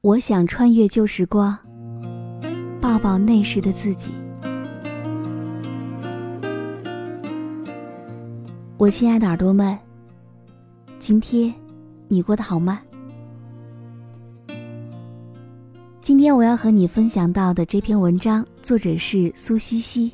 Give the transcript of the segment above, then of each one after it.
我想穿越旧时光，抱抱那时的自己。我亲爱的耳朵们，今天你过得好吗？今天我要和你分享到的这篇文章，作者是苏西西。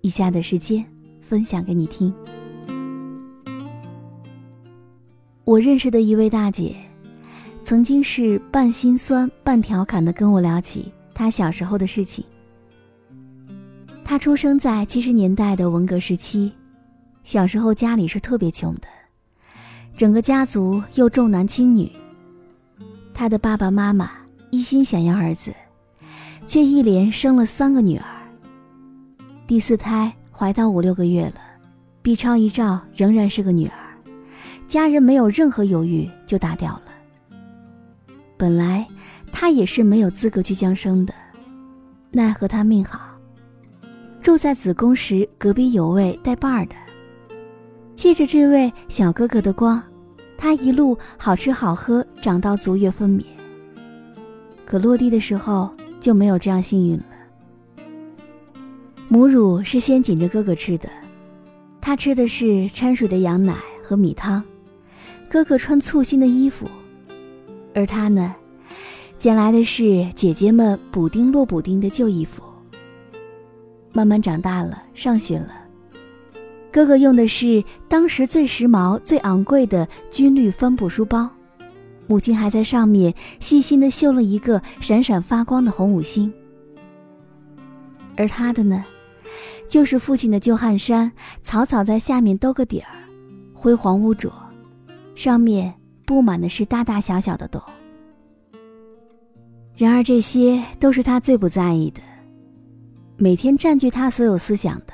以下的时间分享给你听。我认识的一位大姐，曾经是半心酸半调侃的跟我聊起他小时候的事情。他出生在七十年代的文革时期，小时候家里是特别穷的，整个家族又重男轻女。他的爸爸妈妈一心想要儿子，却一连生了三个女儿。第四胎怀到五六个月了，B 超一照仍然是个女儿。家人没有任何犹豫就打掉了。本来他也是没有资格去降生的，奈何他命好，住在子宫时隔壁有位带伴儿的，借着这位小哥哥的光，他一路好吃好喝，长到足月分娩。可落地的时候就没有这样幸运了。母乳是先紧着哥哥吃的，他吃的是掺水的羊奶和米汤。哥哥穿簇新的衣服，而他呢，捡来的是姐姐们补丁落补丁的旧衣服。慢慢长大了，上学了，哥哥用的是当时最时髦、最昂贵的军绿帆布书包，母亲还在上面细心的绣了一个闪闪发光的红五星。而他的呢，就是父亲的旧汗衫，草草在下面兜个底儿，灰黄污浊。上面布满的是大大小小的洞。然而这些都是他最不在意的。每天占据他所有思想的，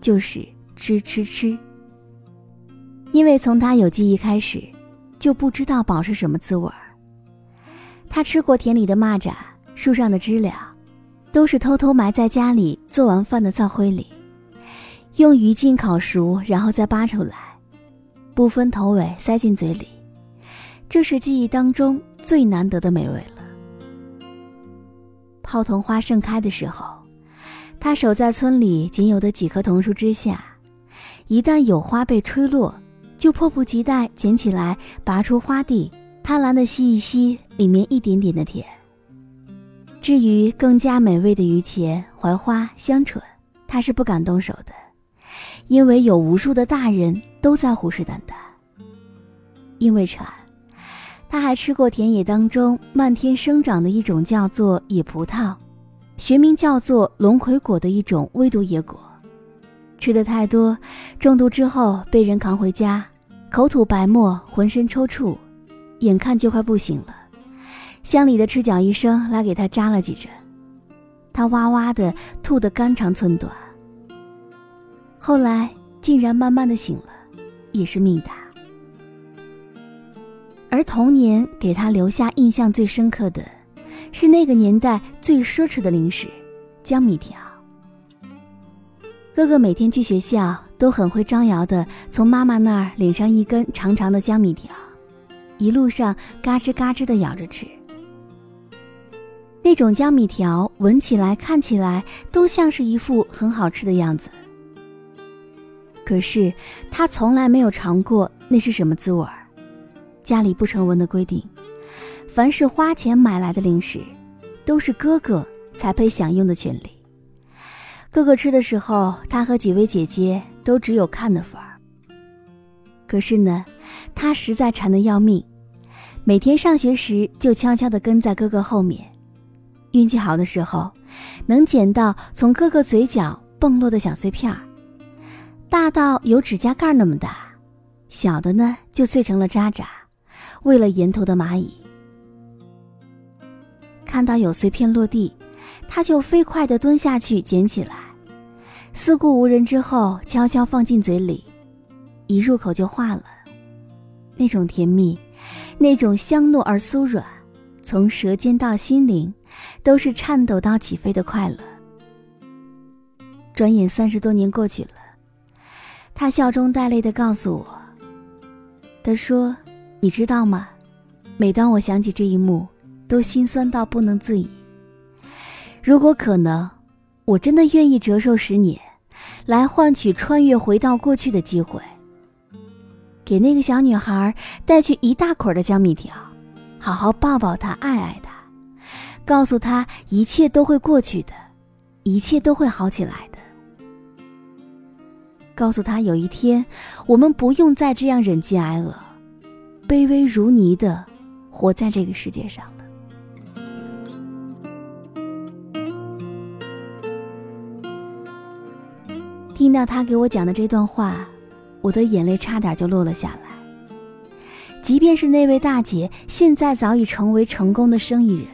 就是吃吃吃。因为从他有记忆开始，就不知道饱是什么滋味儿。他吃过田里的蚂蚱，树上的知了，都是偷偷埋在家里做完饭的灶灰里，用鱼镜烤熟，然后再扒出来。不分头尾塞进嘴里，这是记忆当中最难得的美味了。泡桐花盛开的时候，他守在村里仅有的几棵桐树之下，一旦有花被吹落，就迫不及待捡起来，拔出花蒂，贪婪的吸一吸里面一点点的甜。至于更加美味的榆钱、槐花、香椿，他是不敢动手的。因为有无数的大人都在虎视眈眈。因为馋，他还吃过田野当中漫天生长的一种叫做野葡萄，学名叫做龙葵果的一种微毒野果。吃的太多，中毒之后被人扛回家，口吐白沫，浑身抽搐，眼看就快不行了。乡里的赤脚医生来给他扎了几针，他哇哇的吐得肝肠寸断。后来竟然慢慢的醒了，也是命大。而童年给他留下印象最深刻的，是那个年代最奢侈的零食——江米条。哥哥每天去学校都很会张扬的从妈妈那儿领上一根长长的江米条，一路上嘎吱嘎吱的咬着吃。那种江米条闻起来、看起来都像是一副很好吃的样子。可是他从来没有尝过那是什么滋味儿。家里不成文的规定，凡是花钱买来的零食，都是哥哥才配享用的权利。哥哥吃的时候，他和几位姐姐都只有看的份儿。可是呢，他实在馋得要命，每天上学时就悄悄地跟在哥哥后面，运气好的时候，能捡到从哥哥嘴角蹦落的小碎片儿。大到有指甲盖那么大，小的呢就碎成了渣渣，喂了沿途的蚂蚁。看到有碎片落地，他就飞快地蹲下去捡起来，四顾无人之后，悄悄放进嘴里，一入口就化了。那种甜蜜，那种香糯而酥软，从舌尖到心灵，都是颤抖到起飞的快乐。转眼三十多年过去了。他笑中带泪地告诉我：“他说，你知道吗？每当我想起这一幕，都心酸到不能自已。如果可能，我真的愿意折寿十年，来换取穿越回到过去的机会。给那个小女孩带去一大捆的江米条，好好抱抱她，爱爱她，告诉她一切都会过去的，一切都会好起来的。告诉她有一天，我们不用再这样忍饥挨饿，卑微如泥的活在这个世界上了。听到他给我讲的这段话。我的眼泪差点就落了下来。即便是那位大姐，现在早已成为成功的生意人，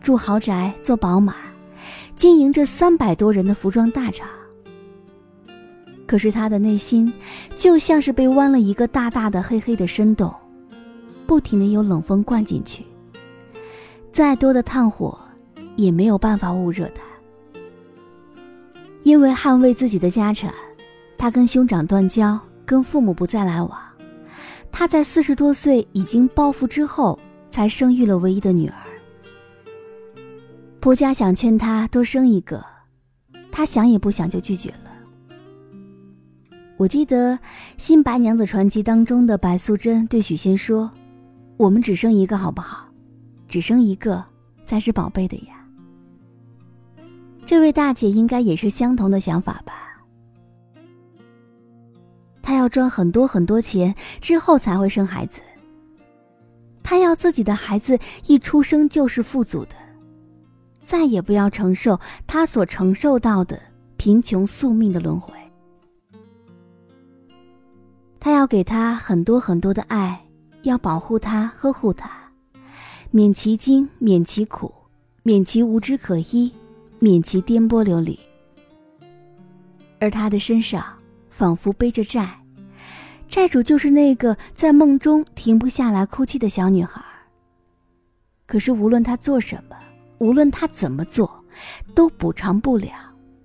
住豪宅、坐宝马，经营着三百多人的服装大厂。可是她的内心就像是被剜了一个大大的黑黑的深洞，不停的有冷风灌进去，再多的炭火也没有办法焐热它。因为捍卫自己的家产。他跟兄长断交，跟父母不再来往。他在四十多岁已经暴富之后，才生育了唯一的女儿。婆家想劝他多生一个，他想也不想就拒绝了。我记得《新白娘子传奇》当中的白素贞对许仙说：“我们只生一个好不好？只生一个才是宝贝的呀。”这位大姐应该也是相同的想法吧。她要赚很多很多钱之后才会生孩子。她要自己的孩子一出生就是富足的，再也不要承受她所承受到的贫穷宿命的轮回。她要给他很多很多的爱，要保护他、呵护他，免其惊，免其苦，免其无枝可依，免其颠簸流离。而他的身上仿佛背着债。债主就是那个在梦中停不下来哭泣的小女孩。可是无论他做什么，无论他怎么做，都补偿不了，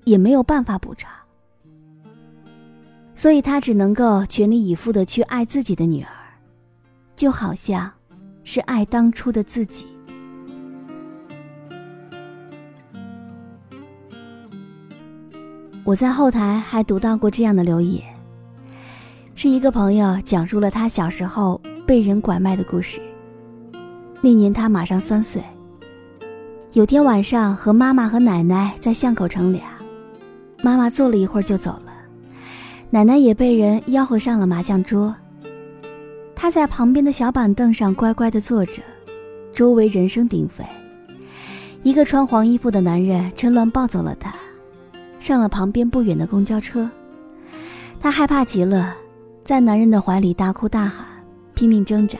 也没有办法补偿。所以他只能够全力以赴的去爱自己的女儿，就好像是爱当初的自己。我在后台还读到过这样的留言。是一个朋友讲述了他小时候被人拐卖的故事。那年他马上三岁。有天晚上和妈妈和奶奶在巷口乘凉，妈妈坐了一会儿就走了，奶奶也被人吆喝上了麻将桌。他在旁边的小板凳上乖乖地坐着，周围人声鼎沸。一个穿黄衣服的男人趁乱抱走了他，上了旁边不远的公交车。他害怕极了。在男人的怀里大哭大喊，拼命挣扎，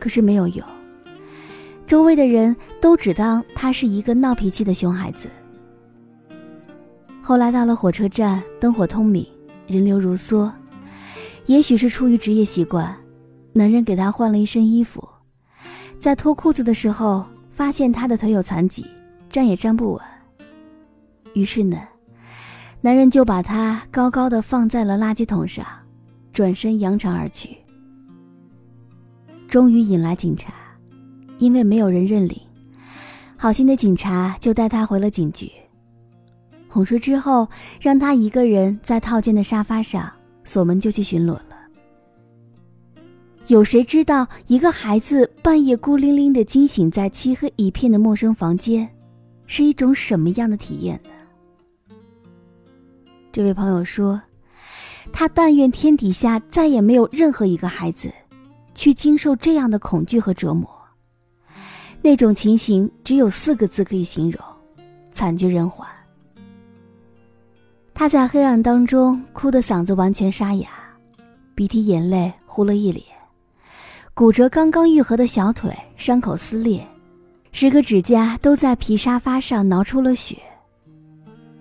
可是没有用。周围的人都只当他是一个闹脾气的熊孩子。后来到了火车站，灯火通明，人流如梭。也许是出于职业习惯，男人给他换了一身衣服。在脱裤子的时候，发现他的腿有残疾，站也站不稳。于是呢，男人就把他高高的放在了垃圾桶上。转身扬长而去，终于引来警察，因为没有人认领，好心的警察就带他回了警局。哄睡之后，让他一个人在套间的沙发上锁门就去巡逻了。有谁知道一个孩子半夜孤零零的惊醒在漆黑一片的陌生房间，是一种什么样的体验呢？这位朋友说。他但愿天底下再也没有任何一个孩子，去经受这样的恐惧和折磨。那种情形只有四个字可以形容：惨绝人寰。他在黑暗当中哭得嗓子完全沙哑，鼻涕眼泪糊了一脸，骨折刚刚愈合的小腿伤口撕裂，十个指甲都在皮沙发上挠出了血。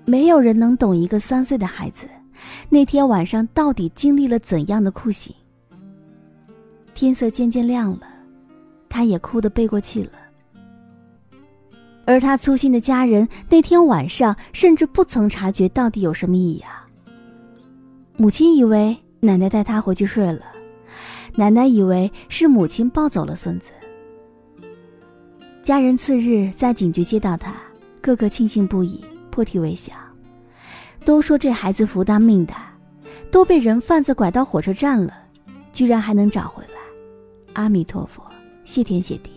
没有人能懂一个三岁的孩子。那天晚上到底经历了怎样的酷刑？天色渐渐亮了，他也哭得背过气了。而他粗心的家人那天晚上甚至不曾察觉到底有什么异样。母亲以为奶奶带他回去睡了，奶奶以为是母亲抱走了孙子。家人次日在警局接到他，个个庆幸不已，破涕为笑，都说这孩子福大命大，都被人贩子拐到火车站了，居然还能找回来。阿弥陀佛，谢天谢地。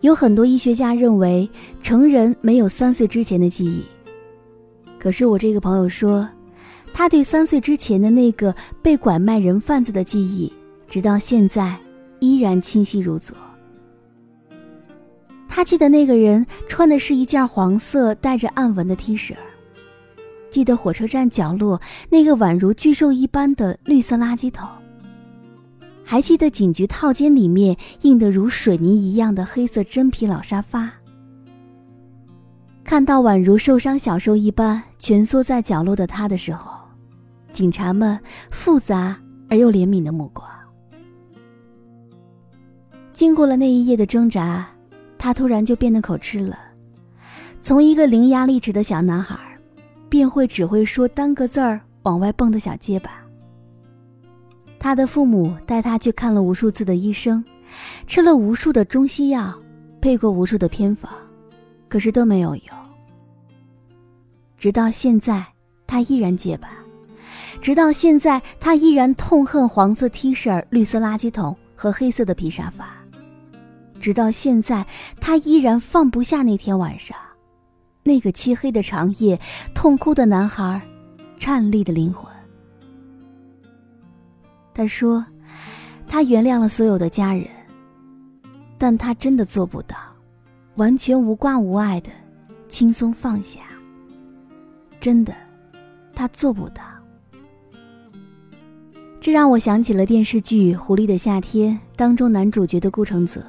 有很多医学家认为成人没有三岁之前的记忆，可是我这个朋友说，他对三岁之前的那个被拐卖人贩子的记忆，直到现在依然清晰如昨。他记得那个人穿的是一件黄色带着暗纹的 T 恤，记得火车站角落那个宛如巨兽一般的绿色垃圾桶。还记得警局套间里面硬得如水泥一样的黑色真皮老沙发。看到宛如受伤小兽一般蜷缩在角落的他的时候，警察们复杂而又怜悯的目光。经过了那一夜的挣扎，他突然就变得口吃了，从一个伶牙俐齿的小男孩，变会只会说单个字儿往外蹦的小结巴。他的父母带他去看了无数次的医生，吃了无数的中西药，配过无数的偏方，可是都没有用。直到现在，他依然结巴；直到现在，他依然痛恨黄色 T 恤、绿色垃圾桶和黑色的皮沙发；直到现在，他依然放不下那天晚上，那个漆黑的长夜，痛哭的男孩，颤栗的灵魂。他说：“他原谅了所有的家人，但他真的做不到，完全无挂无碍的轻松放下。真的，他做不到。这让我想起了电视剧《狐狸的夏天》当中男主角的顾承泽。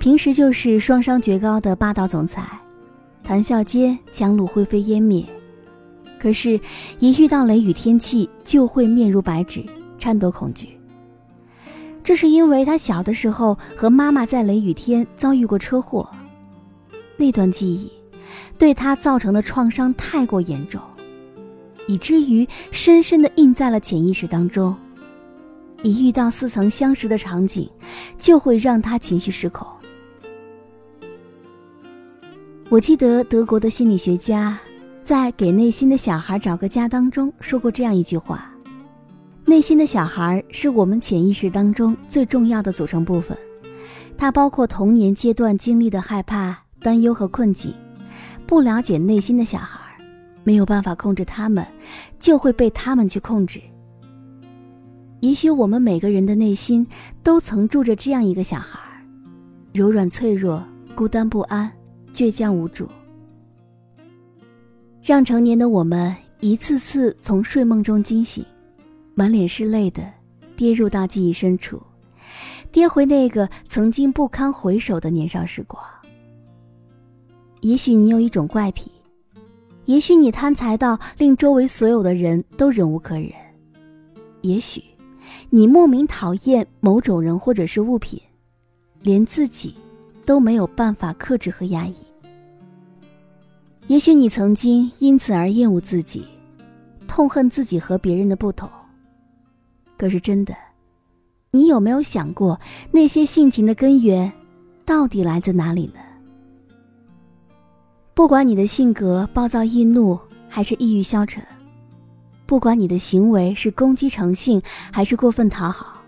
平时就是双商绝高的霸道总裁，谈笑间樯橹灰飞烟灭。”可是，一遇到雷雨天气，就会面如白纸，颤抖恐惧。这是因为他小的时候和妈妈在雷雨天遭遇过车祸，那段记忆对他造成的创伤太过严重，以至于深深的印在了潜意识当中。一遇到似曾相识的场景，就会让他情绪失控。我记得德国的心理学家。在给内心的小孩找个家当中说过这样一句话：内心的小孩是我们潜意识当中最重要的组成部分，它包括童年阶段经历的害怕、担忧和困境。不了解内心的小孩，没有办法控制他们，就会被他们去控制。也许我们每个人的内心都曾住着这样一个小孩，柔软脆弱、孤单不安、倔强无助。让成年的我们一次次从睡梦中惊醒，满脸是泪的跌入到记忆深处，跌回那个曾经不堪回首的年少时光。也许你有一种怪癖，也许你贪财到令周围所有的人都忍无可忍，也许你莫名讨厌某种人或者是物品，连自己都没有办法克制和压抑。也许你曾经因此而厌恶自己，痛恨自己和别人的不同。可是真的，你有没有想过那些性情的根源，到底来自哪里呢？不管你的性格暴躁易怒还是抑郁消沉，不管你的行为是攻击成性还是过分讨好，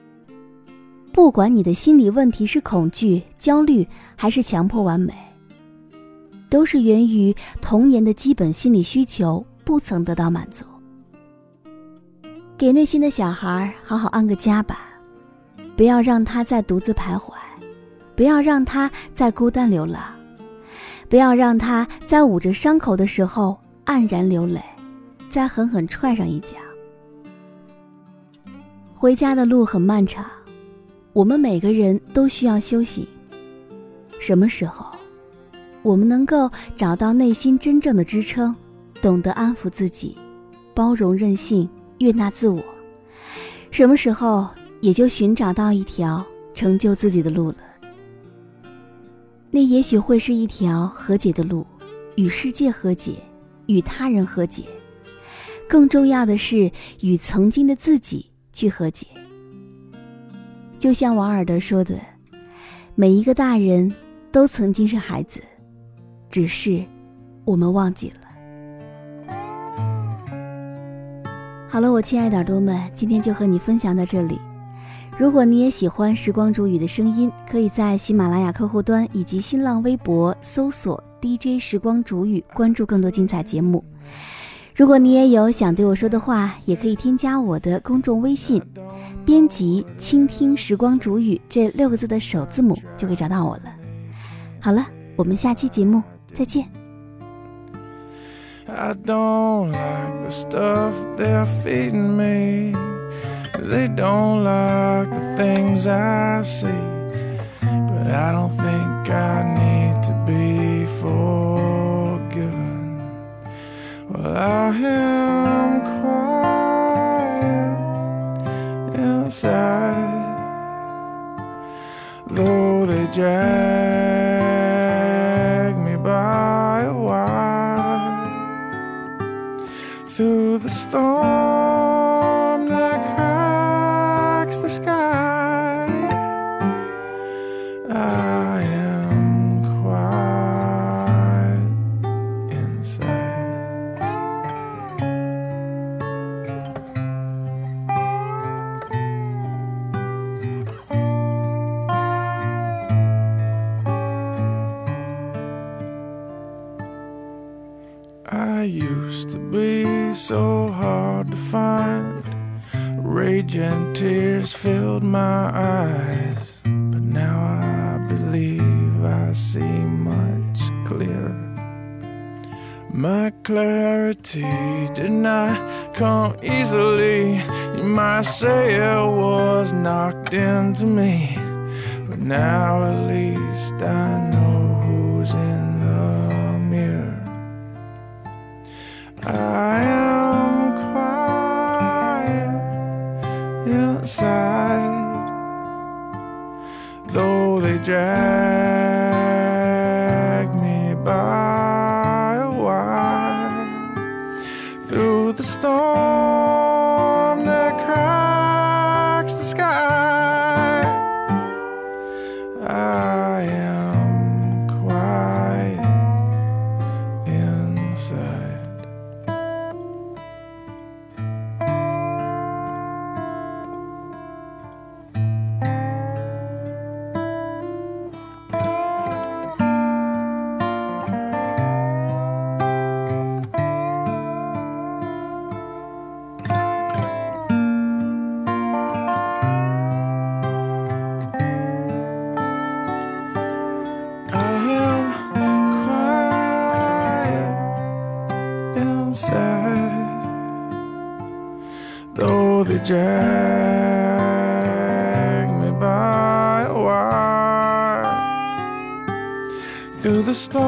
不管你的心理问题是恐惧、焦虑还是强迫完美。都是源于童年的基本心理需求不曾得到满足。给内心的小孩好好安个家吧，不要让他再独自徘徊，不要让他再孤单流浪，不要让他在捂着伤口的时候黯然流泪，再狠狠踹上一脚。回家的路很漫长，我们每个人都需要休息。什么时候？我们能够找到内心真正的支撑，懂得安抚自己，包容任性，悦纳自我，什么时候也就寻找到一条成就自己的路了。那也许会是一条和解的路，与世界和解，与他人和解，更重要的是与曾经的自己去和解。就像王尔德说的：“每一个大人都曾经是孩子，只是我们忘记了。”好了，我亲爱的耳朵们，今天就和你分享到这里。如果你也喜欢时光煮雨的声音，可以在喜马拉雅客户端以及新浪微博搜索 DJ 时光煮雨，关注更多精彩节目。如果你也有想对我说的话，也可以添加我的公众微信，编辑“倾听时光煮雨”这六个字的首字母，就可以找到我了。好了，我们下期节目再见。I don't like the stuff they're feeding me. They don't like the things I see. But I don't think I need to be forgiven. Well, I am quiet inside, though they drag me by a wire through the storm I see much clearer. My clarity did not come easily. You might say it was knocked into me. But now at least I know who's in the mirror. I am quiet inside, though they drag through the storm the storm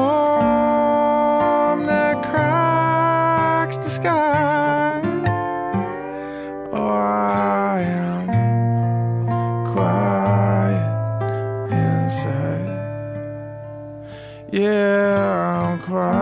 that cracks the sky. Oh, I am quiet inside. Yeah, I'm quiet